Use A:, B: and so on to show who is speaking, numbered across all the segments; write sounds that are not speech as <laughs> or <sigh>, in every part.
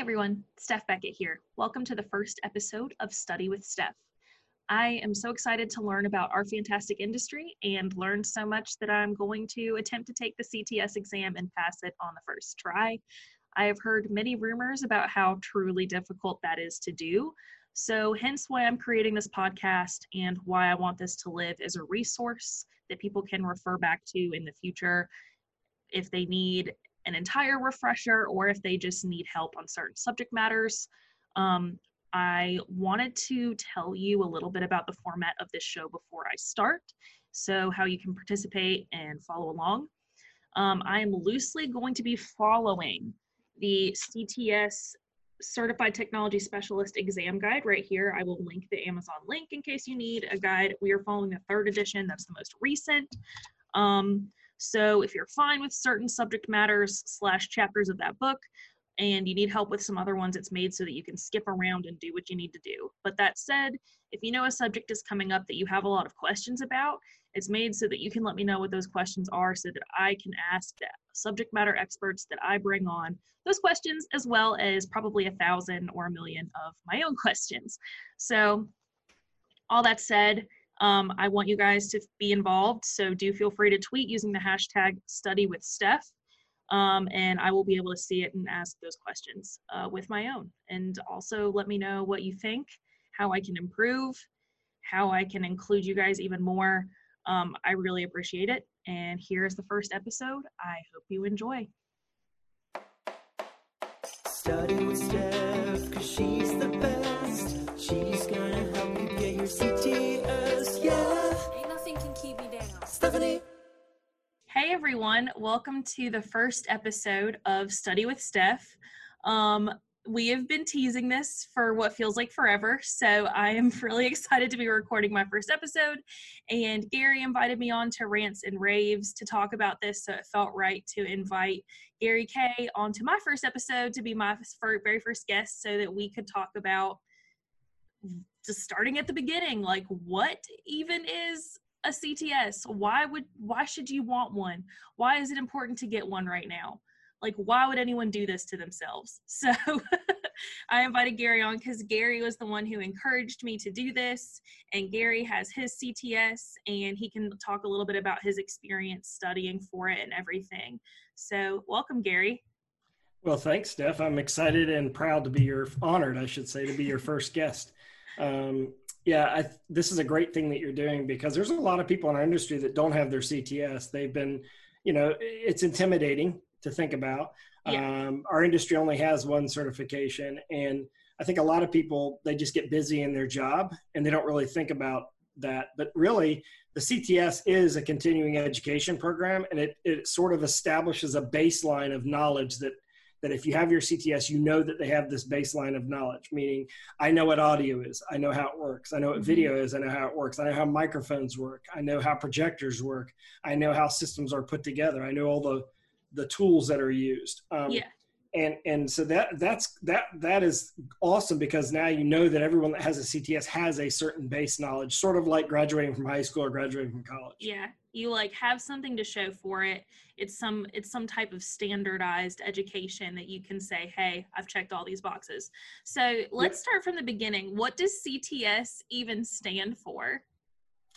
A: everyone, Steph Beckett here. Welcome to the first episode of Study with Steph. I am so excited to learn about our fantastic industry and learn so much that I'm going to attempt to take the CTS exam and pass it on the first try. I have heard many rumors about how truly difficult that is to do. So, hence why I'm creating this podcast and why I want this to live as a resource that people can refer back to in the future if they need an entire refresher or if they just need help on certain subject matters. Um, I wanted to tell you a little bit about the format of this show before I start, so how you can participate and follow along. Um, I am loosely going to be following the CTS Certified Technology Specialist exam guide right here. I will link the Amazon link in case you need a guide. We are following the third edition, that's the most recent. Um, so if you're fine with certain subject matters slash chapters of that book, and you need help with some other ones, it's made so that you can skip around and do what you need to do. But that said, if you know a subject is coming up that you have a lot of questions about, it's made so that you can let me know what those questions are so that I can ask the subject matter experts that I bring on those questions, as well as probably a thousand or a million of my own <laughs> questions. So, all that said, um, I want you guys to be involved, so do feel free to tweet using the hashtag study with Steph. Um, and I will be able to see it and ask those questions uh, with my own. And also let me know what you think, how I can improve, how I can include you guys even more. Um, I really appreciate it. And here's the first episode. I hope you enjoy. Study with Steph, cause she's the best. She's gonna help you get your CTS, Stephanie. Hey everyone, welcome to the first episode of Study with Steph. Um, we have been teasing this for what feels like forever, so I am <laughs> really excited to be recording my first episode. And Gary invited me on to Rants and Raves to talk about this, so it felt right to invite Gary Kayye onto my first episode to be my very first guest so that we could talk about just starting at the beginning like what even is a CTS? Why would why should you want one? Why is it important to get one right now? Like why would anyone do this to themselves? <laughs> So I invited Gary on because Gary was the one who encouraged me to do this. And Gary has his CTS and he can talk a little bit about his experience studying for it and everything. So welcome, Gary.
B: Well, thanks, Steph. I'm excited and proud to be your honored, I should say, to be your first guest. Um, yeah, I, this is a great thing that you're doing because there's a lot of people in our industry that don't have their CTS. They've been, you know, it's intimidating to think about. Yeah. Um, our industry only has one certification, and I think a lot of people they just get busy in their job and they don't really think about that. But really, the CTS is a continuing education program, and it it sort of establishes a baseline of knowledge that that if you have your CTS, you know that they have this baseline of knowledge, meaning I know what audio is, I know how it works, I know what mm-hmm. video is, I know how it works, I know how microphones work, I know how projectors work, I know how systems are put together, I know all the the tools that are used. Um, yeah. And and so that that's that that is awesome because now you know that everyone that has a CTS has a certain base knowledge, sort of like graduating from high school or graduating from college.
A: Yeah, you like have something to show for it. It's some it's some type of standardized education that you can say hey i've checked all these boxes. So let's yep. start from the beginning. What does cts even stand for?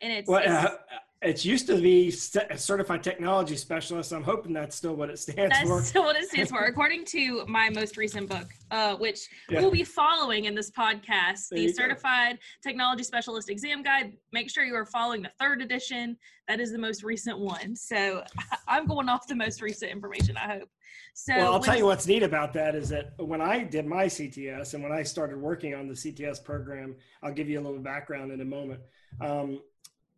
B: And it's, well, it's uh, it used to be certified technology specialist. I'm hoping that's still what it stands
A: that's
B: for.
A: That's still what it stands for, <laughs> according to my most recent book, uh, which yeah. we'll be following in this podcast, there the Certified go. Technology Specialist Exam Guide. Make sure you are following the third edition. That is the most recent one. So <laughs> I'm going off the most recent information. I hope. So
B: well, I'll tell you what's neat about that is that when I did my CTS and when I started working on the CTS program, I'll give you a little background in a moment. Um,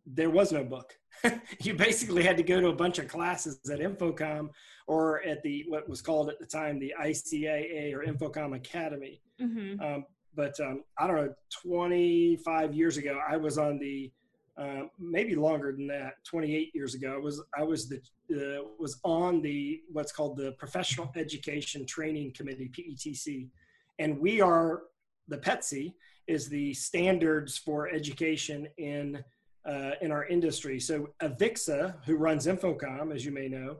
B: there was no book. <laughs> you basically had to go to a bunch of classes at InfoComm or at the what was called at the time the ICIA or InfoComm Academy. Mm-hmm. Um, but um, I don't know, 25 years ago, I was on the uh, maybe longer than that, 28 years ago. I was I was the uh, was on the what's called the Professional Education Training Committee (PETC), and we are the PETC is the standards for education in uh, in our industry. So Avixa, who runs InfoComm, as you may know,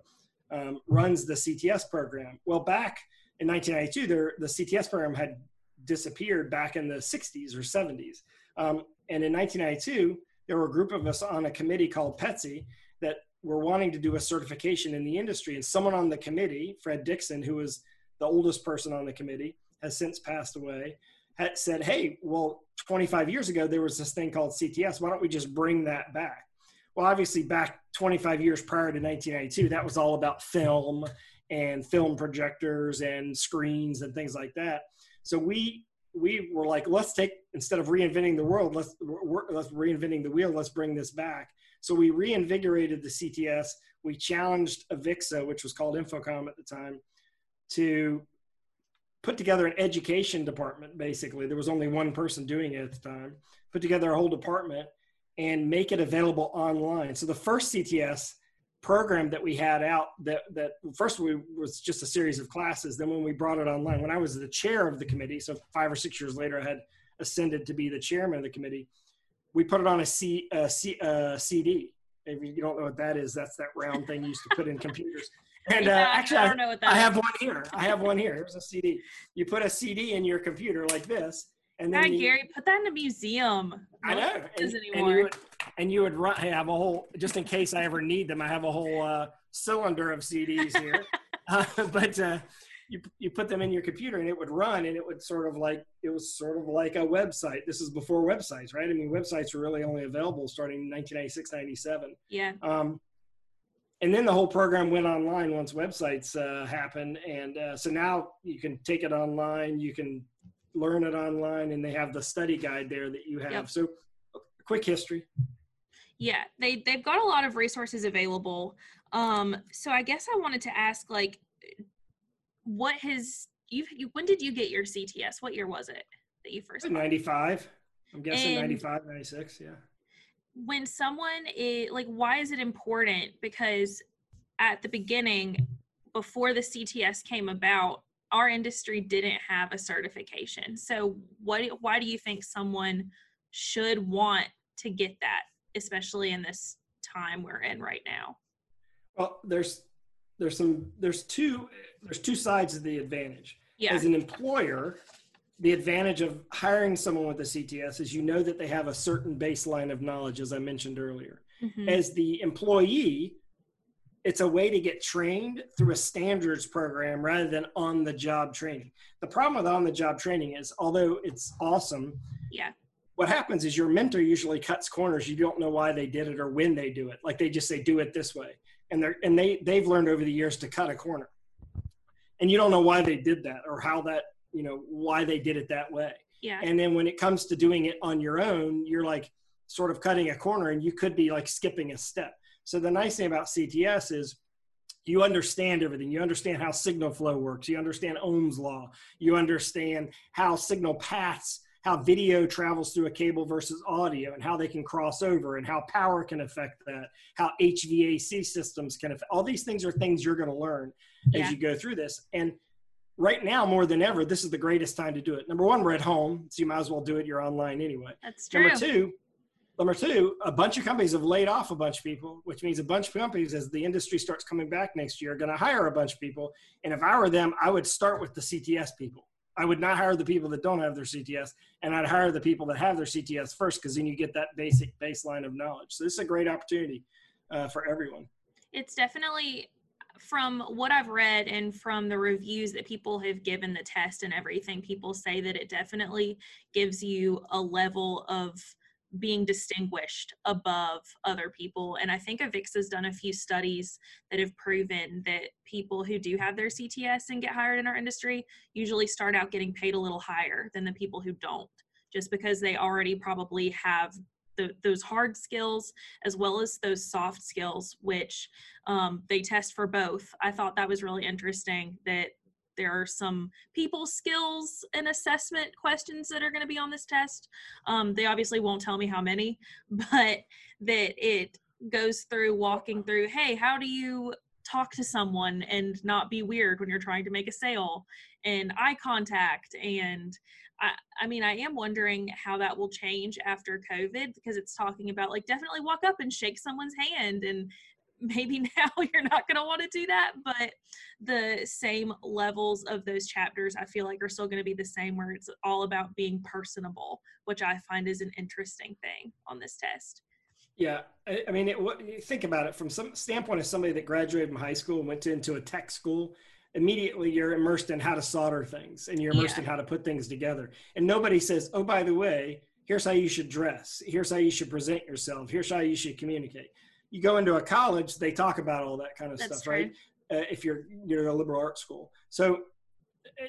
B: um, runs the CTS program. Well, back in 1992, there, the CTS program had disappeared back in the 60s or 70s. Um, and in 1992, there were a group of us on a committee called PETSI that were wanting to do a certification in the industry. And someone on the committee, Fred Dixon, who was the oldest person on the committee, has since passed away, said, Hey, well, 25 years ago, there was this thing called CTS. Why don't we just bring that back? Well, obviously, back 25 years prior to 1992, that was all about film and film projectors and screens and things like that. So we we were like, let's take instead of reinventing the world, let's let's reinventing the wheel. Let's bring this back. So we reinvigorated the CTS. We challenged Avixa, which was called InfoComm at the time, to put together an education department. Basically, there was only one person doing it at the time. Put together a whole department and make it available online. So the first CTS program that we had out that that first we was just a series of classes then when we brought it online when i was the chair of the committee so five or six years later i had ascended to be the chairman of the committee we put it on a, C, a, C, a cd if you don't know what that is that's that round thing used to put in computers and yeah, uh, actually I, I, I have one here i have one here here's a cd you put a cd in your computer like this
A: and then you, Gary, put that in a museum.
B: I know. And, and, you would, and you would run, I have a whole, just in case I ever need them, I have a whole uh, cylinder of CDs here. <laughs> uh, but uh, you, you put them in your computer and it would run and it would sort of like, it was sort of like a website. This is before websites, right? I mean, websites were really only available starting in 1996, 97.
A: Yeah. Um,
B: and then the whole program went online once websites uh, happened. And uh, so now you can take it online. You can learn it online and they have the study guide there that you have. Yep. So quick history.
A: Yeah, they they've got a lot of resources available. Um so I guess I wanted to ask like what has you, you when did you get your CTS? What year was it that you first
B: 95. I'm guessing and 95, 96, yeah.
A: When someone is like why is it important because at the beginning before the CTS came about our industry didn't have a certification. So what why do you think someone should want to get that especially in this time we're in right now?
B: Well, there's there's some there's two there's two sides of the advantage.
A: Yeah.
B: As an employer, the advantage of hiring someone with a CTS is you know that they have a certain baseline of knowledge, as I mentioned earlier. Mm-hmm. As the employee, it's a way to get trained through a standards program rather than on the job training. The problem with on the job training is although it's awesome,
A: yeah.
B: What happens is your mentor usually cuts corners. You don't know why they did it or when they do it. Like they just say do it this way. And they're and they they've learned over the years to cut a corner. And you don't know why they did that or how that, you know, why they did it that way.
A: Yeah.
B: And then when it comes to doing it on your own, you're like sort of cutting a corner and you could be like skipping a step so the nice thing about CTS is you understand everything. You understand how signal flow works. You understand Ohm's law. You understand how signal paths, how video travels through a cable versus audio, and how they can cross over, and how power can affect that, how HVAC systems can affect. All these things are things you're going to learn as you go through this. And right now, more than ever, this is the greatest time to do it. Number one, we're at home, so you might as well do it. You're online anyway.
A: That's true.
B: Number two, Number two, a bunch of companies have laid off a bunch of people, which means a bunch of companies, as the industry starts coming back next year, are going to hire a bunch of people. And if I were them, I would start with the CTS people. I would not hire the people that don't have their CTS, and I'd hire the people that have their CTS first, because then you get that basic baseline of knowledge. So this is a great opportunity uh, for everyone.
A: It's definitely from what I've read and from the reviews that people have given the test and everything, people say that it definitely gives you a level of being distinguished above other people. And I think Avix has done a few studies that have proven that people who do have their CTS and get hired in our industry usually start out getting paid a little higher than the people who don't, just because they already probably have the, those hard skills as well as those soft skills, which um, they test for both. I thought that was really interesting that there are some people skills and assessment questions that are going to be on this test. Um, they obviously won't tell me how many, <laughs> but that it goes through walking through, hey, how do you talk to someone and not be weird when you're trying to make a sale and eye contact and I, I mean i am wondering how that will change after covid because it's talking about like definitely walk up and shake someone's hand and <laughs> maybe now <laughs> you're not going to want to do that, but the same levels of those chapters I feel like are still going to be the same, where it's all about being personable, which I find is an interesting thing on this test.
B: Yeah, I, mean, it, what, think about it from some standpoint of somebody that graduated from high school and went to, into a tech school. Immediately, you're immersed in how to solder things, and you're immersed yeah. in how to put things together. And nobody says, "Oh, by the way, here's how you should dress. Here's how you should present yourself. Here's how you should communicate." You go into a college, they talk about all that kind of That's stuff, true. right? Uh, if you're you're a liberal arts school, so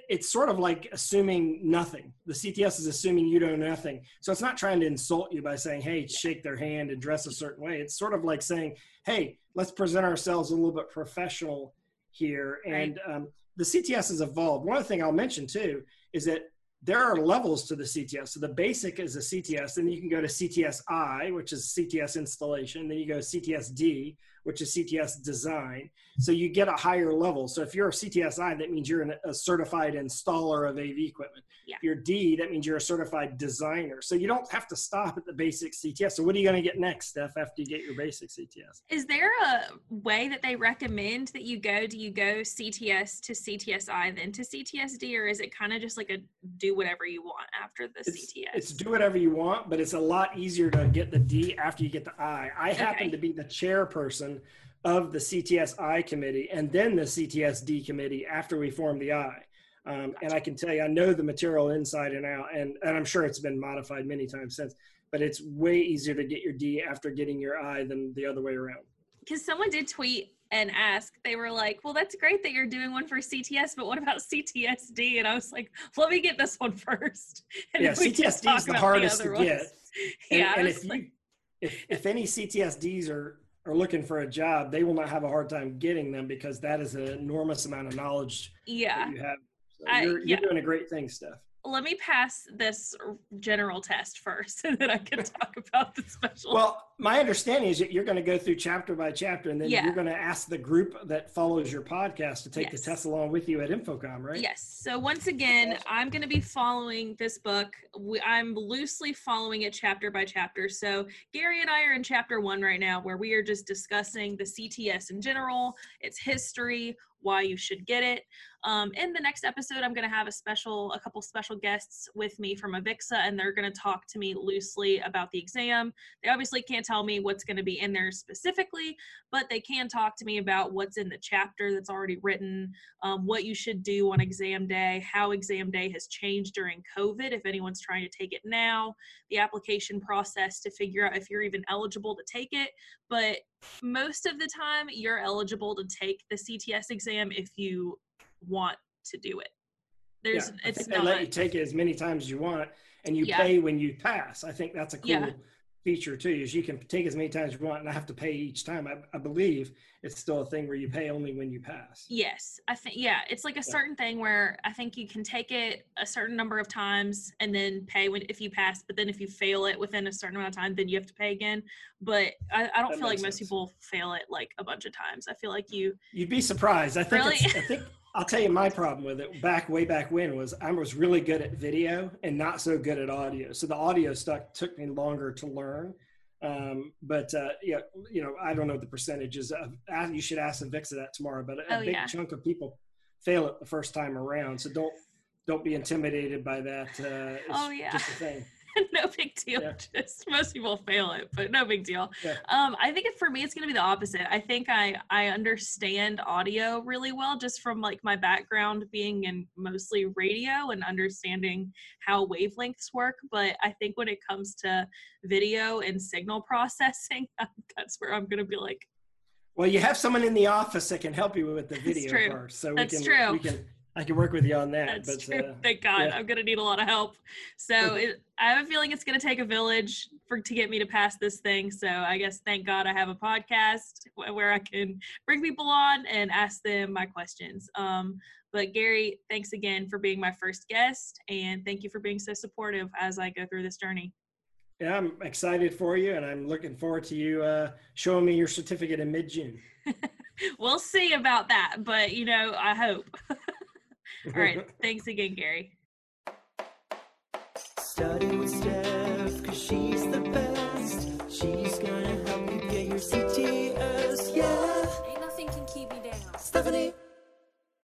B: it's sort of like assuming nothing. The CTS is assuming you know nothing. So it's not trying to insult you by saying, hey, shake their hand and dress a certain way. It's sort of like saying, hey, let's present ourselves a little bit professional here. And um, the CTS has evolved. One other thing I'll mention too is that there are levels to the CTS. So the basic is a CTS, then you can go to CTS-I, which is CTS installation. Then you go CTS-D, which is CTS design. So you get a higher level. So if you're a CTSI, that means you're a certified installer of AV equipment. Yeah. If you're D, that means you're a certified designer. So you don't have to stop at the basic CTS. So what are you going to get next, Steph, after you get your basic CTS?
A: Is there a way that they recommend that you go? Do you go CTS to CTSI, then to CTSD, or is it kind of just like a do whatever you want after the
B: it's,
A: CTS?
B: It's do whatever you want, but it's a lot easier to get the D after you get the I. I okay. happen to be the chairperson of the CTS-I committee and then the CTS-D committee after we formed the I. Um, and I can tell you, I know the material inside and out, and, and I'm sure it's been modified many times since, but it's way easier to get your D after getting your I than the other way around.
A: Because someone did tweet and ask, they were like, well, that's great that you're doing one for CTS, but what about <laughs> CTSD? And I was like, let me get this one first. <laughs>
B: And yeah, CTSD is the hardest the to get. <laughs> And, yeah. And if, like, you, if, if any CTSDs are are looking for a job, they will not have a hard time getting them because that is an enormous amount of knowledge.
A: Yeah.
B: you have. So I, you're, you're doing a great thing, Steph
A: let me pass this general test first <laughs> and then I can <laughs> talk about the special.
B: Well, my understanding is that you're going to go through chapter by chapter and then yeah. you're going to ask the group that follows your podcast to take yes. the test along with you at InfoComm right?
A: Yes. So once again, I'm going to be following this book. I'm loosely following it chapter by chapter. So Gary and I are in chapter one right now where we are just discussing the CTS in general, its history, why you should get it. Um, in the next episode, I'm going to have a special, a couple special guests with me from Avixa, and they're going to talk to me loosely about the exam. They obviously can't tell me what's going to be in there specifically, but they can talk to me about what's in the chapter that's already written, um, what you should do on exam day, how exam day has changed during COVID, if anyone's trying to take it now, the application process to figure out if you're even eligible to take it. But most of the time, you're eligible to take the CTS exam if you want to do it. There's,
B: yeah, it's not. They let you take it as many times as you want, and you yeah. pay when you pass. I think that's a cool yeah feature too is you can take as many times as you want and I have to pay each time. I, I, believe it's still a thing where you pay only when you pass.
A: Yes. I think, yeah, it's like a certain thing where I think you can take it a certain number of times and then pay when, if you pass, but then if you fail it within a certain amount of time, then you have to pay again. But I, I don't that feel like most people fail it like a bunch of times. I feel like you,
B: you'd be surprised. I think, really? I think, I'll tell you my problem with it back way back when was I was really good at video and not so good at audio. So the audio stuff took me longer to learn. Um, but uh, yeah, you know, I don't know the percentages. Of, you should ask the Avixa that tomorrow. But a, oh, big yeah. chunk of people fail it the first time around. So don't don't be intimidated by that. Uh,
A: oh yeah,
B: just a thing. <laughs>
A: no big deal. Yeah. Just most people fail it, but no big deal. Yeah. Um, I think for me, it's going to be the opposite. I think I I understand audio really well just from like my background being in mostly radio and understanding how wavelengths work. But I think when it comes to video and signal <laughs> processing, <laughs> that's where I'm going to be like.
B: Well, you have someone in the office that can help you with the video part, so we
A: that's
B: can
A: true.
B: we can I can work with you on that.
A: That's but, true. Uh, Thank God. Yeah. I'm gonna need a lot of help. So it, I have a feeling it's gonna take a village for to get me to pass this thing. So I guess thank God I have a podcast where I can bring people on and ask them my questions. Um, but Gary, thanks again for being my first guest, and thank you for being so supportive as I go through this journey.
B: Yeah, I'm excited for you, and I'm looking forward to you uh, showing me your certificate in mid June. <laughs>
A: we'll see about that, but you know, I hope. <laughs> All right. <laughs> Thanks again, Gary. Study with Steph, cause she's the best. She's gonna help you get your CTS, yeah.
C: keep me down. Stephanie.